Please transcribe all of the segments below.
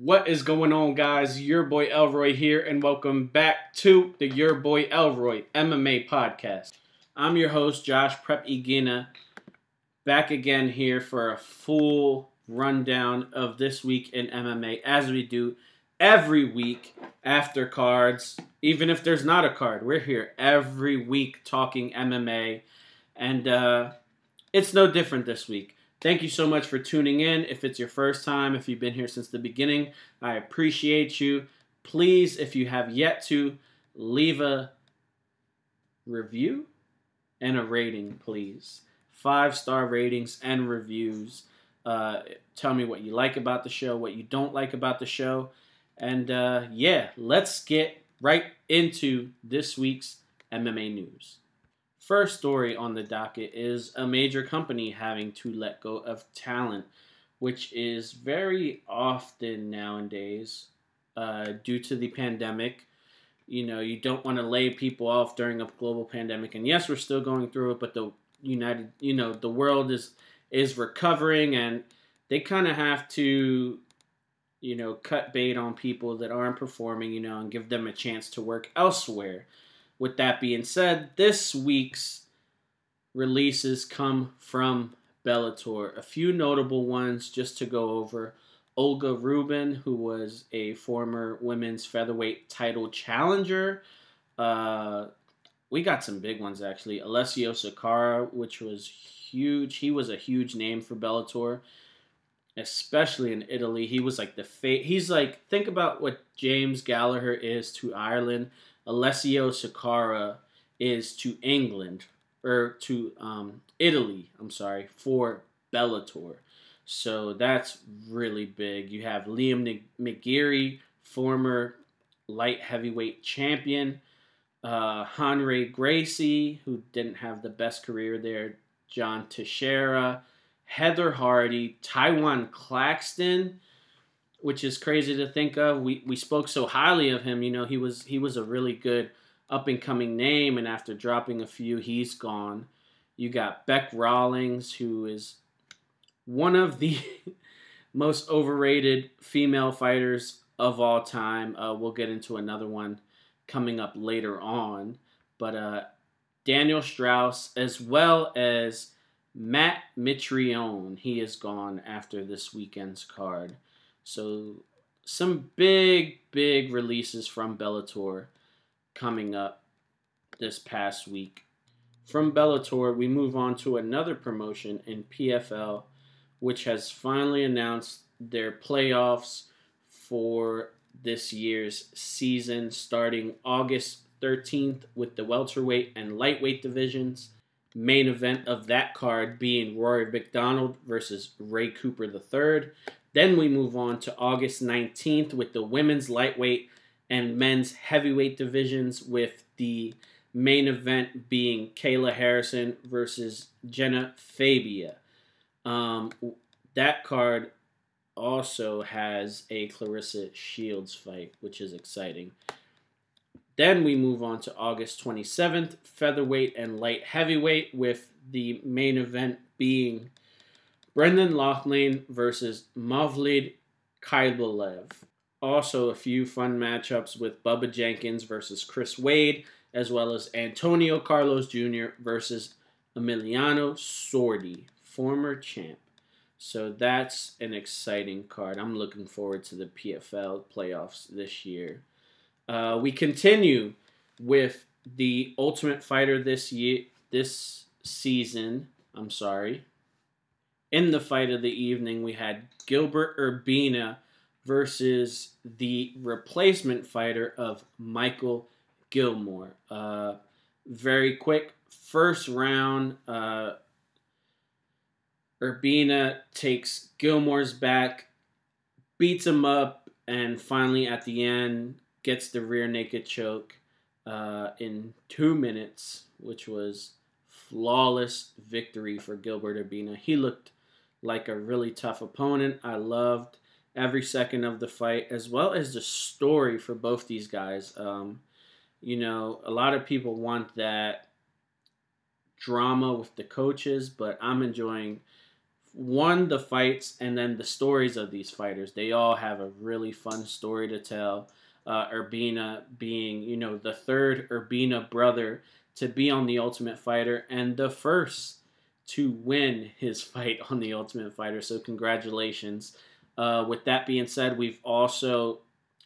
What is going on, guys? Your boy Elroy here, and welcome back to the Your Boy Elroy MMA podcast. I'm your host, Josh Prep Iguina, back again here for a full rundown of this week in MMA, as we do every week after cards. Even if there's not a card, we're here every week talking MMA, and uh, it's no different this week. Thank you so much for tuning in. If it's your first time, if you've been here since the beginning, I appreciate you. Please, if you have yet to, leave a review and a rating, please. Five star ratings and reviews. Uh, tell me what you like about the show, what you don't like about the show. And uh, yeah, let's get right into this week's MMA news. First story on the docket is a major company having to let go of talent, which is very often nowadays uh, due to the pandemic. You know, you don't want to lay people off during a global pandemic, and yes, we're still going through it, but the United, you know, the world is is recovering, and they kind of have to, you know, cut bait on people that aren't performing, you know, and give them a chance to work elsewhere. With that being said, this week's releases come from Bellator. A few notable ones just to go over. Olga Rubin, who was a former women's featherweight title challenger. Uh, we got some big ones actually. Alessio Sakara, which was huge. He was a huge name for Bellator, especially in Italy. He was like the fa- He's like think about what James Gallagher is to Ireland. Alessio Sakara is to England or to um, Italy. I'm sorry for Bellator. So that's really big. You have Liam McGeary, former light heavyweight champion. Uh, Henry Gracie, who didn't have the best career there. John Teixeira, Heather Hardy, Tywan Claxton, which is crazy to think of. We we spoke so highly of him. You know, he was he was a really good up and coming name, and after dropping a few, he's gone. You got Beck Rawlings, who is one of the most overrated female fighters of all time. Uh, we'll get into another one coming up later on. But uh, Daniel Strauss as well as Matt Mitrione, he is gone after this weekend's card. So some big, big releases from Bellator coming up this past week. From Bellator, we move on to another promotion in PFL, which has finally announced their playoffs for this year's season starting August 13th with the welterweight and lightweight divisions. Main event of that card being Rory MacDonald versus Ray Cooper III. Then we move on to August 19th with the women's lightweight and men's heavyweight divisions, with the main event being Kayla Harrison versus Jenna Fabia. Um, that card also has a Claressa Shields fight, which is exciting. Then we move on to August 27th, featherweight and light heavyweight, with the main event being Brendan Loughnane versus Movlid Khaybulaev. Also, a few fun matchups with Bubba Jenkins versus Chris Wade, as well as Antonio Carlos Jr. versus Emiliano Sordi, former champ. So that's an exciting card. I'm looking forward to the PFL playoffs this year. Uh, we continue with the Ultimate Fighter this year, this season. I'm sorry, in the fight of the evening, we had Gilbert Urbina versus the replacement fighter of Michael Gilmore. Uh, very quick first round. Uh, Urbina takes Gilmore's back, beats him up, and finally at the end gets the rear naked choke uh, in two minutes, which was flawless victory for Gilbert Urbina. He looked like a really tough opponent. I loved every second of the fight, as well as the story for both these guys. Um, you know, a lot of people want that drama with the coaches, but I'm enjoying one the fights and then the stories of these fighters. They all have a really fun story to tell. Uh, Urbina being, you know, the third Urbina brother to be on the Ultimate Fighter and the first to win his fight on the Ultimate Fighter. So congratulations. Uh, with that being said, we've also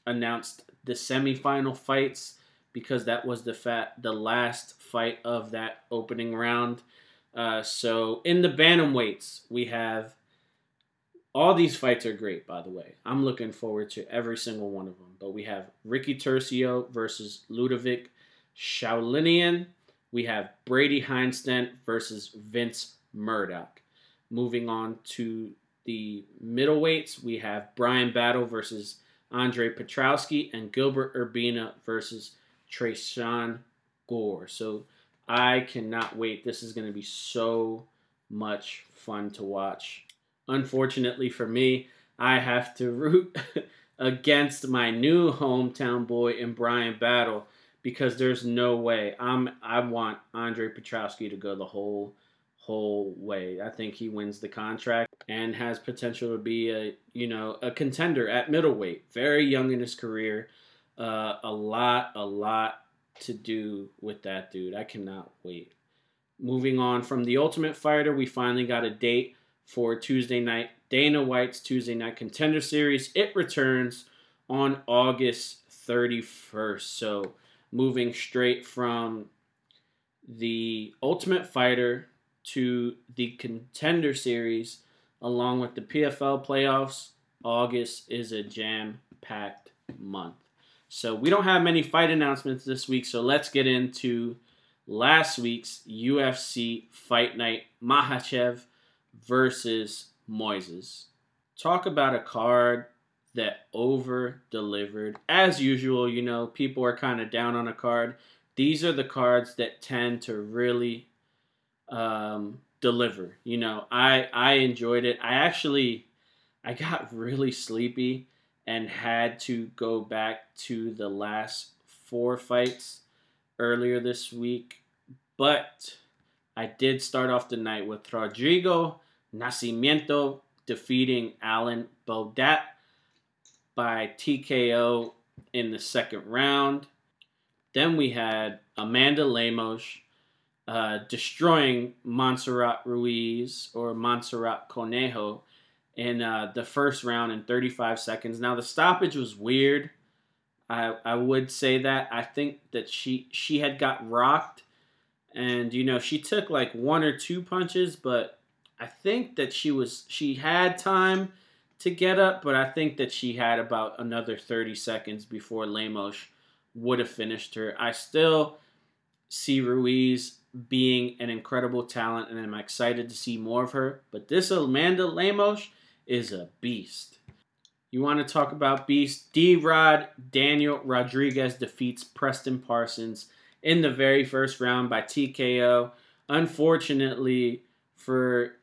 announced the semifinal fights because that was the fat the last fight of that opening round. Uh, so in the bantamweights, we have all these fights are great, by the way. I'm looking forward to every single one of them. But we have Ricky Tercio versus Liudvik Sholinian. We have Brady Hiestand versus Vince Murdoch. Moving on to the middleweights, we have Brian Battle versus Andre Petroski and Gilbert Urbina versus Tresean Gore. So I cannot wait. This is going to be so much fun to watch. Unfortunately for me, I have to root against my new hometown boy in Brian Battle because there's no way I'm I want Andre Petroski to go the whole whole way. I think he wins the contract and has potential to be a you know a contender at middleweight. Very young in his career, uh, a lot a lot to do with that dude. I cannot wait. Moving on from the Ultimate Fighter, we finally got a date for Tuesday night Dana White's Tuesday Night Contender Series. It returns on August 31st. So moving straight from the Ultimate Fighter to the Contender Series, along with the PFL playoffs, August is a jam packed month. So we don't have many fight announcements this week, so let's get into last week's UFC Fight Night Makhachev versus Moises. Talk about a card that over delivered. As usual, you know, people are kind of down on a card. These are the cards that tend to really um, deliver. You know, I I enjoyed it. I actually I got really sleepy and had to go back to the last four fights earlier this week, but I did start off the night with Rodrigo Nascimento defeating Alan Baudot by TKO in the second round. Then we had Amanda Lemos uh, destroying Montserrat Ruiz or Montserrat Conejo in uh, the first round in 35 seconds. Now the stoppage was weird. I I would say that I think that she she had got rocked, and you know she took like one or two punches, but I think that she was she had time to get up, but I think that she had about another 30 seconds before Lemos would have finished her. I still see Ruiz being an incredible talent, and I'm excited to see more of her. But this Amanda Lemos is a beast. You want to talk about beast? D Rod Daniel Rodriguez defeats Preston Parsons in the very first round by TKO. Unfortunately for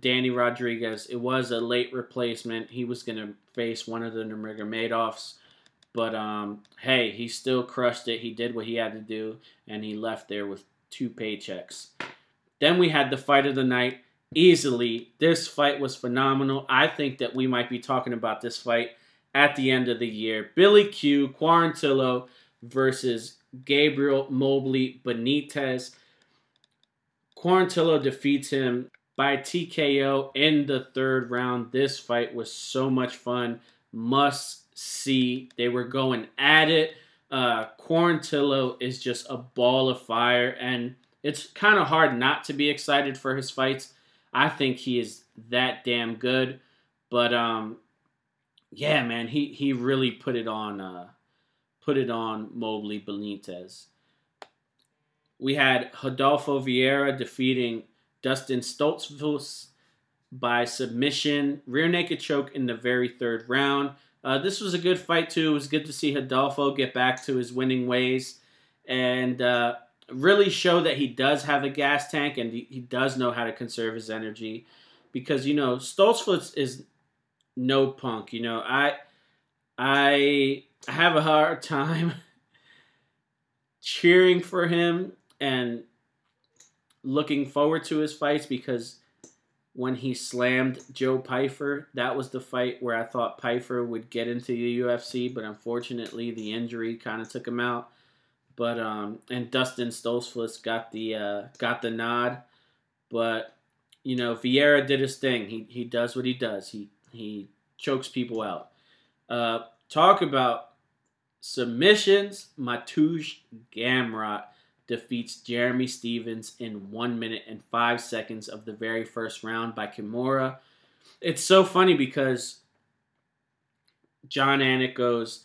Danny Rodriguez, it was a late replacement. He was going to face one of the Nurmagomedovs. But um, hey, he still crushed it. He did what he had to do, and he left there with two paychecks. Then we had the fight of the night. Easily, this fight was phenomenal. I think that we might be talking about this fight at the end of the year. Billy Q, Quarantillo versus Gabriel Moggly Benitez. Quarantillo defeats him by TKO in the third round. This fight was so much fun. Must see. They were going at it. Uh, Quarantillo is just a ball of fire, and it's kind of hard not to be excited for his fights. I think he is that damn good, but um, yeah, man, he he really put it on uh, put it on Moggly Benitez. We had Rodolfo Vieira defeating Dustin Stoltzfus by submission, rear naked choke in the very third round. Uh, this was a good fight too. It was good to see Rodolfo get back to his winning ways and uh, really show that he does have a gas tank and he, he, does know how to conserve his energy. Because you know Stoltzfus is no punk. You know I I have a hard time cheering for him and looking forward to his fights because when he slammed Joe Pyfer. That was the fight where I thought Pyfer would get into the UFC, but unfortunately the injury kind of took him out. But um, and Dustin Stoltzfus got the uh, got the nod, but you know Vieira did his thing. He he does what he does. He he chokes people out. Uh, talk about submissions. Mateusz Gamrot defeats Jeremy Stephens in one minute and five seconds of the very first round by Kimura. It's so funny because Jon Anik goes,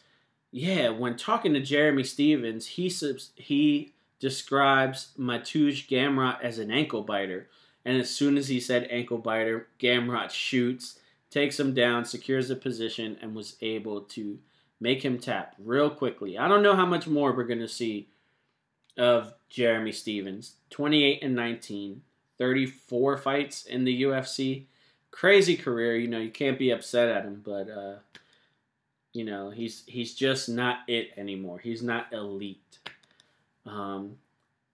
yeah, when talking to Jeremy Stephens, he subs- he describes Mateusz Gamrot as an ankle biter. And as soon as he said ankle biter, Gamrot shoots, takes him down, secures the position, and was able to make him tap real quickly. I don't know how much more we're going to see of Jeremy Stephens. 28 and 19, 34 fights in the UFC. Crazy career, you know, you can't be upset at him, but uh you know, he's he's just not it anymore. He's not elite. Um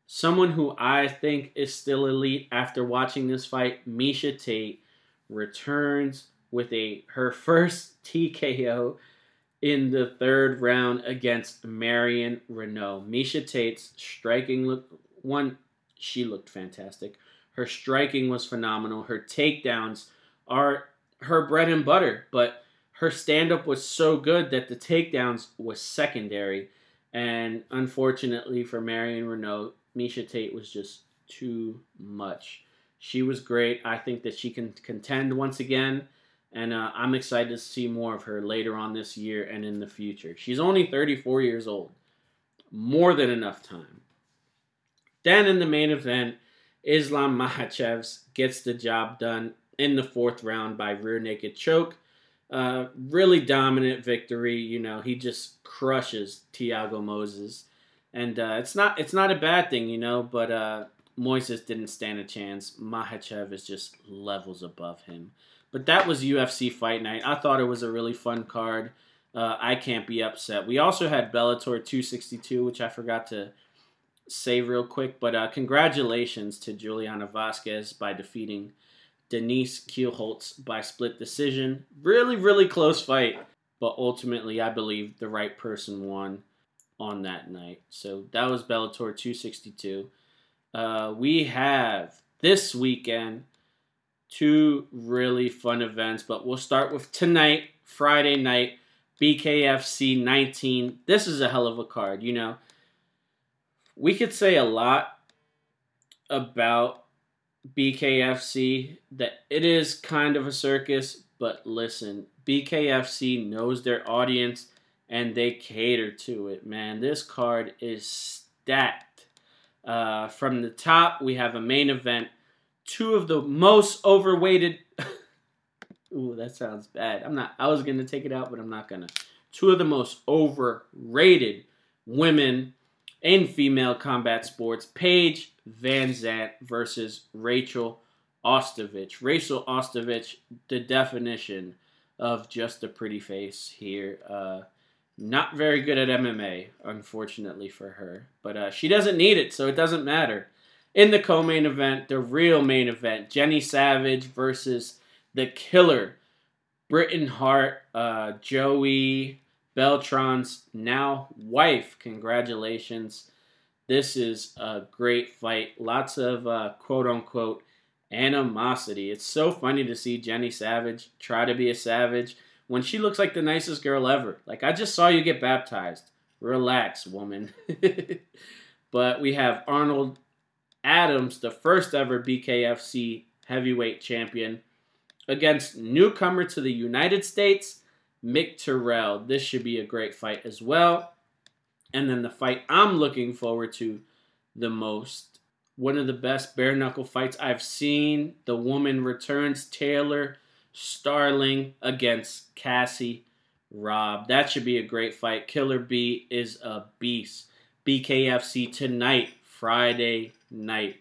someone who I think is still elite after watching this fight, Miesha Tate returns with a her first TKO in the third round against Marion Reneau. Miesha Tate's striking look one she looked fantastic. Her striking was phenomenal. Her takedowns are her bread and butter, but her stand up was so good that the takedowns was secondary. And unfortunately for Marion Reneau, Miesha Tate was just too much. She was great. I think that she can contend once again and uh, I'm excited to see more of her later on this year and in the future. She's only 34 years old, more than enough time. Then in the main event, Islam Makhachev gets the job done in the fourth round by rear naked choke. Uh, really dominant victory. You know, he just crushes Thiago Moises, and uh, it's not it's not a bad thing, you know. But uh, Moises didn't stand a chance. Makhachev is just levels above him. But that was UFC Fight Night. I thought it was a really fun card. Uh, I can't be upset. We also had Bellator 262, which I forgot to say real quick. But uh, congratulations to Juliana Vasquez by defeating Denise Kielholtz by split decision. Really, really close fight. But ultimately, I believe the right person won on that night. So that was Bellator 262. Uh, we have this weekend two really fun events, but we'll start with tonight, Friday night, BKFC 19. This is a hell of a card, you know. We could say a lot about BKFC that it is kind of a circus, but listen, BKFC knows their audience and they cater to it, man. This card is stacked. Uh, from the top, we have a main event two of the most overweighted. Ooh, that sounds bad. I'm not. I was gonna take it out, but I'm not gonna. Two of the most overrated women in female combat sports: Paige VanZant versus Rachel Ostovich. Rachel Ostovich, the definition of just a pretty face here. Uh, not very good at MMA, unfortunately for her, but uh, she doesn't need it, so it doesn't matter in the co-main event, the real main event, Jenny Savage versus the Killer, Britain Hart, uh, Joey Beltran's now wife. Congratulations! This is a great fight. Lots of uh, quote unquote animosity. It's so funny to see Jenny Savage try to be a savage when she looks like the nicest girl ever. Like I just saw you get baptized. Relax, woman. but we have Arnold Adams, the first ever BKFC heavyweight champion, against newcomer to the United States, Mick Terrill. This should be a great fight as well. And then the fight I'm looking forward to the most. One of the best bare knuckle fights I've seen. The woman returns Taylor Starling against Cassie Robb. That should be a great fight. Killer B is a beast. BKFC tonight, Friday night.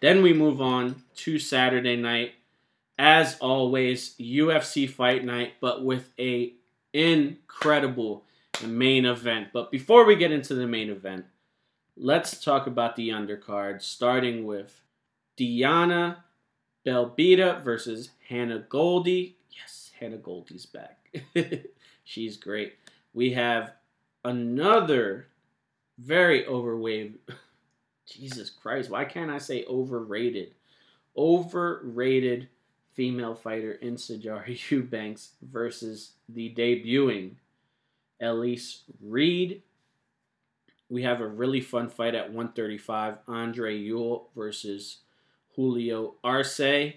Then we move on to Saturday night. As always, UFC fight night, but with a incredible main event. But before we get into the main event, let's talk about the undercard, starting with Diana Belbita versus Hannah Goldy. Yes, Hannah Goldy's back. She's great. We have another very overweight. Jesus Christ, why can't I say overrated? Overrated female fighter in Sijara Eubanks versus the debuting Elise Reed. We have a really fun fight at 135 Andre Ewell versus Julio Arce.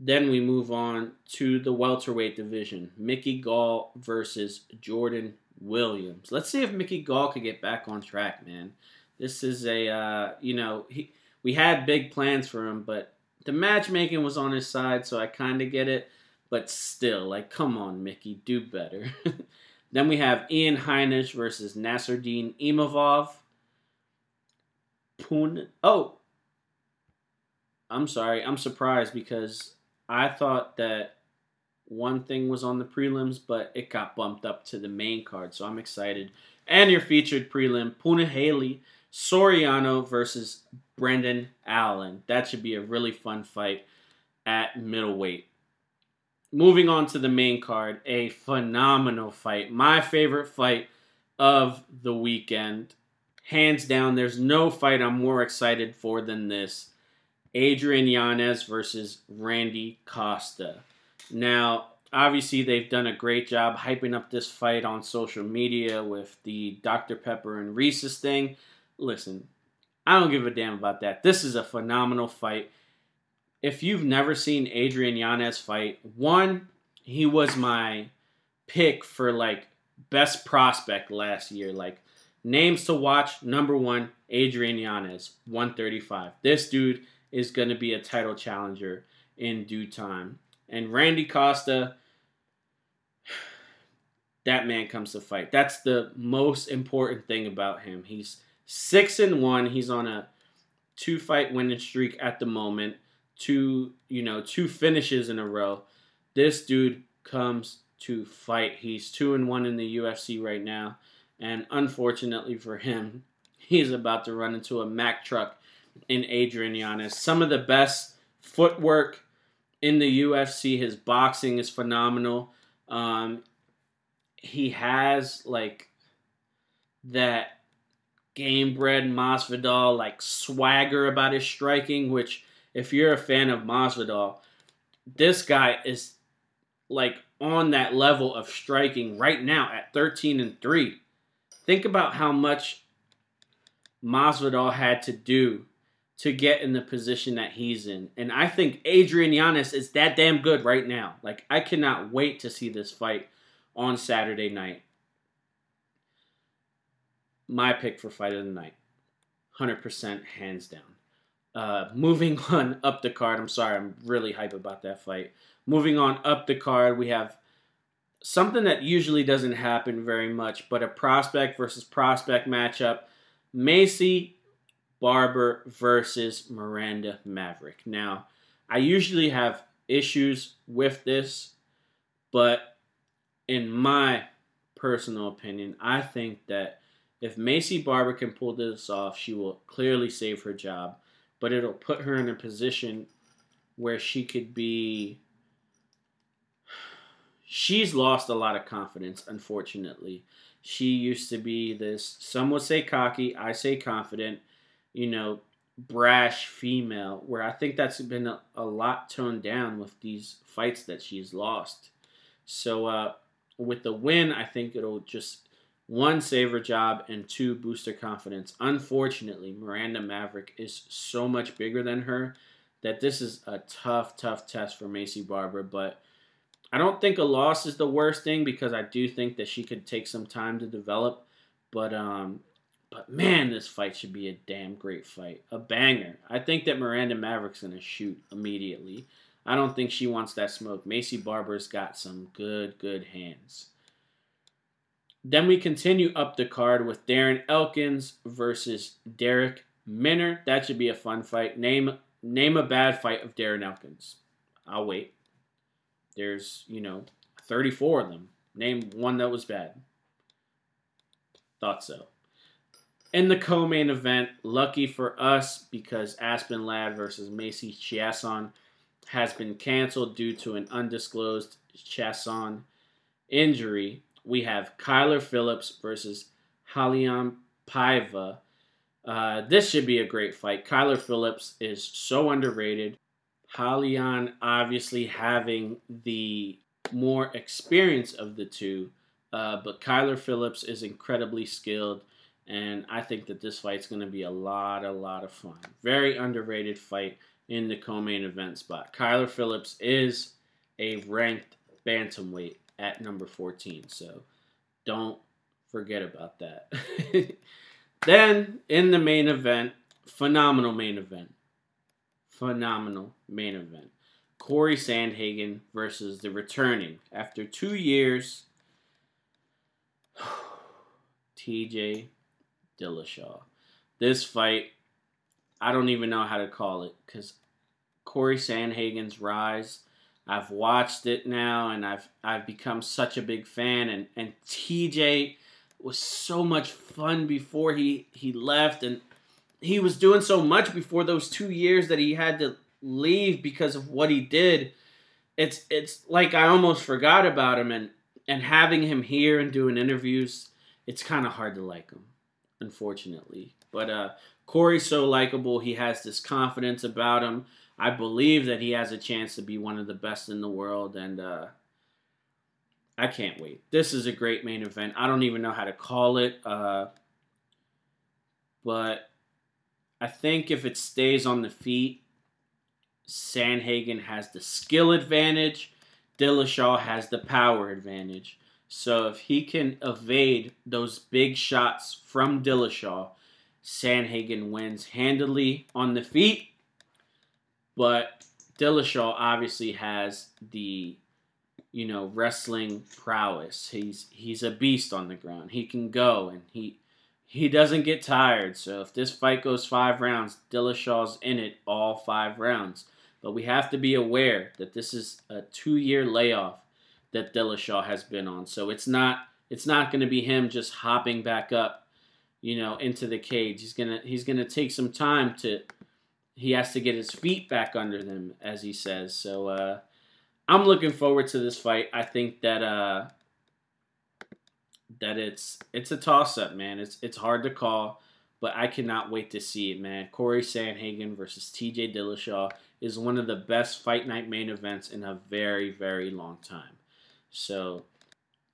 Then we move on to the welterweight division Mickey Gall versus Jordan Williams. Let's see if Mickey Gall could get back on track, man. This is a, uh, you know, he, we had big plans for him, but the matchmaking was on his side, so I kind of get it. But still, like, come on, Mickey, do better. then we have Ian Heinisch versus Nassourdine Imavov. Pun. Oh, I'm sorry. I'm surprised because I thought that one thing was on the prelims, but it got bumped up to the main card, so I'm excited. And your featured prelim, Punahele Soriano versus Brendan Allen. That should be a really fun fight at middleweight. Moving on to the main card, a phenomenal fight. My favorite fight of the weekend. Hands down, there's no fight I'm more excited for than this. Adrian Yanez versus Randy Costa. Now, obviously, they've done a great job hyping up this fight on social media with the Dr. Pepper and Reese's thing. Listen, I don't give a damn about that. This is a phenomenal fight. If you've never seen Adrian Yanez fight, one, he was my pick for like best prospect last year. Like names to watch, number one, Adrian Yanez, 135. This dude is going to be a title challenger in due time. And Randy Costa, that man comes to fight. That's the most important thing about him. He's six and one. He's on a two fight winning streak at the moment. Two, you know, two finishes in a row. This dude comes to fight. He's two and one in the UFC right now. And unfortunately for him, he's about to run into a Mack truck in Adrian Yanez. Some of the best footwork in the UFC. His boxing is phenomenal. Um, he has like that Gamebred Masvidal like swagger about his striking, which if you're a fan of Masvidal, this guy is like on that level of striking right now at 13 and 3. Think about how much Masvidal had to do to get in the position that he's in. And I think Adrian Yanez is that damn good right now. Like, I cannot wait to see this fight on Saturday night. My pick for fight of the night. 100% hands down. Uh, moving on up the card. I'm sorry, I'm really hype about that fight. Moving on up the card, we have something that usually doesn't happen very much, but a prospect versus prospect matchup. Maycee Barber versus Miranda Maverick. Now, I usually have issues with this, but in my personal opinion, I think that if Maycee Barber can pull this off, she will clearly save her job, but it'll put her in a position where she could be. She's lost a lot of confidence, unfortunately. She used to be this, some would say cocky, I say confident you know, brash female, where I think that's been a, a lot toned down with these fights that she's lost. So uh, with the win, I think it'll just one saver job and two booster confidence. Unfortunately, Miranda Maverick is so much bigger than her that this is a tough, tough test for Maycee Barber. But I don't think a loss is the worst thing because I do think that she could take some time to develop. But um, but man, this fight should be a damn great fight. A banger. I think that Miranda Maverick's to shoot immediately. I don't think she wants that smoke. Maycee Barber's got some good, good hands. Then we continue up the card with Darren Elkins versus Darrick Minner. That should be a fun fight. Name name a bad fight of Darren Elkins. I'll wait. There's, you know, 34 of them. Name one that was bad. Thought so. In the co-main event, lucky for us because Aspen Ladd versus Macy Chiasson. has been canceled due to an undisclosed Chiasson injury. We have Kyler Phillips versus Raulian Paiva. Uh, this should be a great fight. Kyler Phillips is so underrated. Raulian obviously having the more experience of the two, uh, but Kyler Phillips is incredibly skilled, and I think that this fight's going to be a lot, a lot of fun. Very underrated fight in the co-main event spot. Kyler Phillips is a ranked bantamweight at number 14, so don't forget about that. then in the main event, phenomenal main event. Phenomenal main event. Corey Sandhagen versus the returning after two years. TJ Dillashaw. This fight, I don't even know how to call it because Corey Sandhagen's rise. I've watched it now and I've I've become such a big fan and, and TJ was so much fun before he, he left and he was doing so much before those two years that he had to leave because of what he did. It's it's like I almost forgot about him and and having him here and doing interviews, it's kind of hard to like him, unfortunately. But uh, Corey's so likable. He has this confidence about him. I believe that he has a chance to be one of the best in the world, and uh, I can't wait. This is a great main event. I don't even know how to call it, uh, but I think if it stays on the feet, Sandhagen has the skill advantage. Dillashaw has the power advantage. So if he can evade those big shots from Dillashaw, Sandhagen wins handily on the feet. But Dillashaw obviously has the you know wrestling prowess. He's he's a beast on the ground. He can go and he he doesn't get tired. So if this fight goes five rounds, Dillashaw's in it all five rounds. But we have to be aware that this is a two-year layoff that Dillashaw has been on. So it's not it's not going to be him just hopping back up, you know, into the cage. He's gonna he's gonna take some time to. He has to get his feet back under them, as he says. So uh, I'm looking forward to this fight. I think that uh, that it's it's a toss up, man. It's it's hard to call, but I cannot wait to see it, man. Corey Sandhagen versus T.J. Dillashaw is one of the best fight night main events in a very very long time. So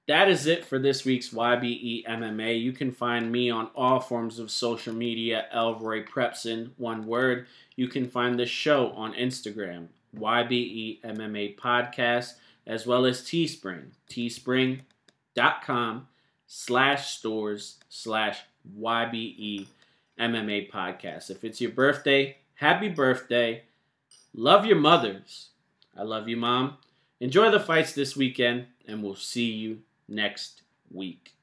that is it for this week's YBE MMA. You can find me on all forms of social media, Elroy Prepson, one word. You can find the show on Instagram, YBE MMA Podcast, as well as Teespring, teespring.com slash stores slash YBE MMA Podcast. If it's your birthday, happy birthday. Love your mothers. I love you, Mom. Enjoy the fights this weekend, and we'll see you next week.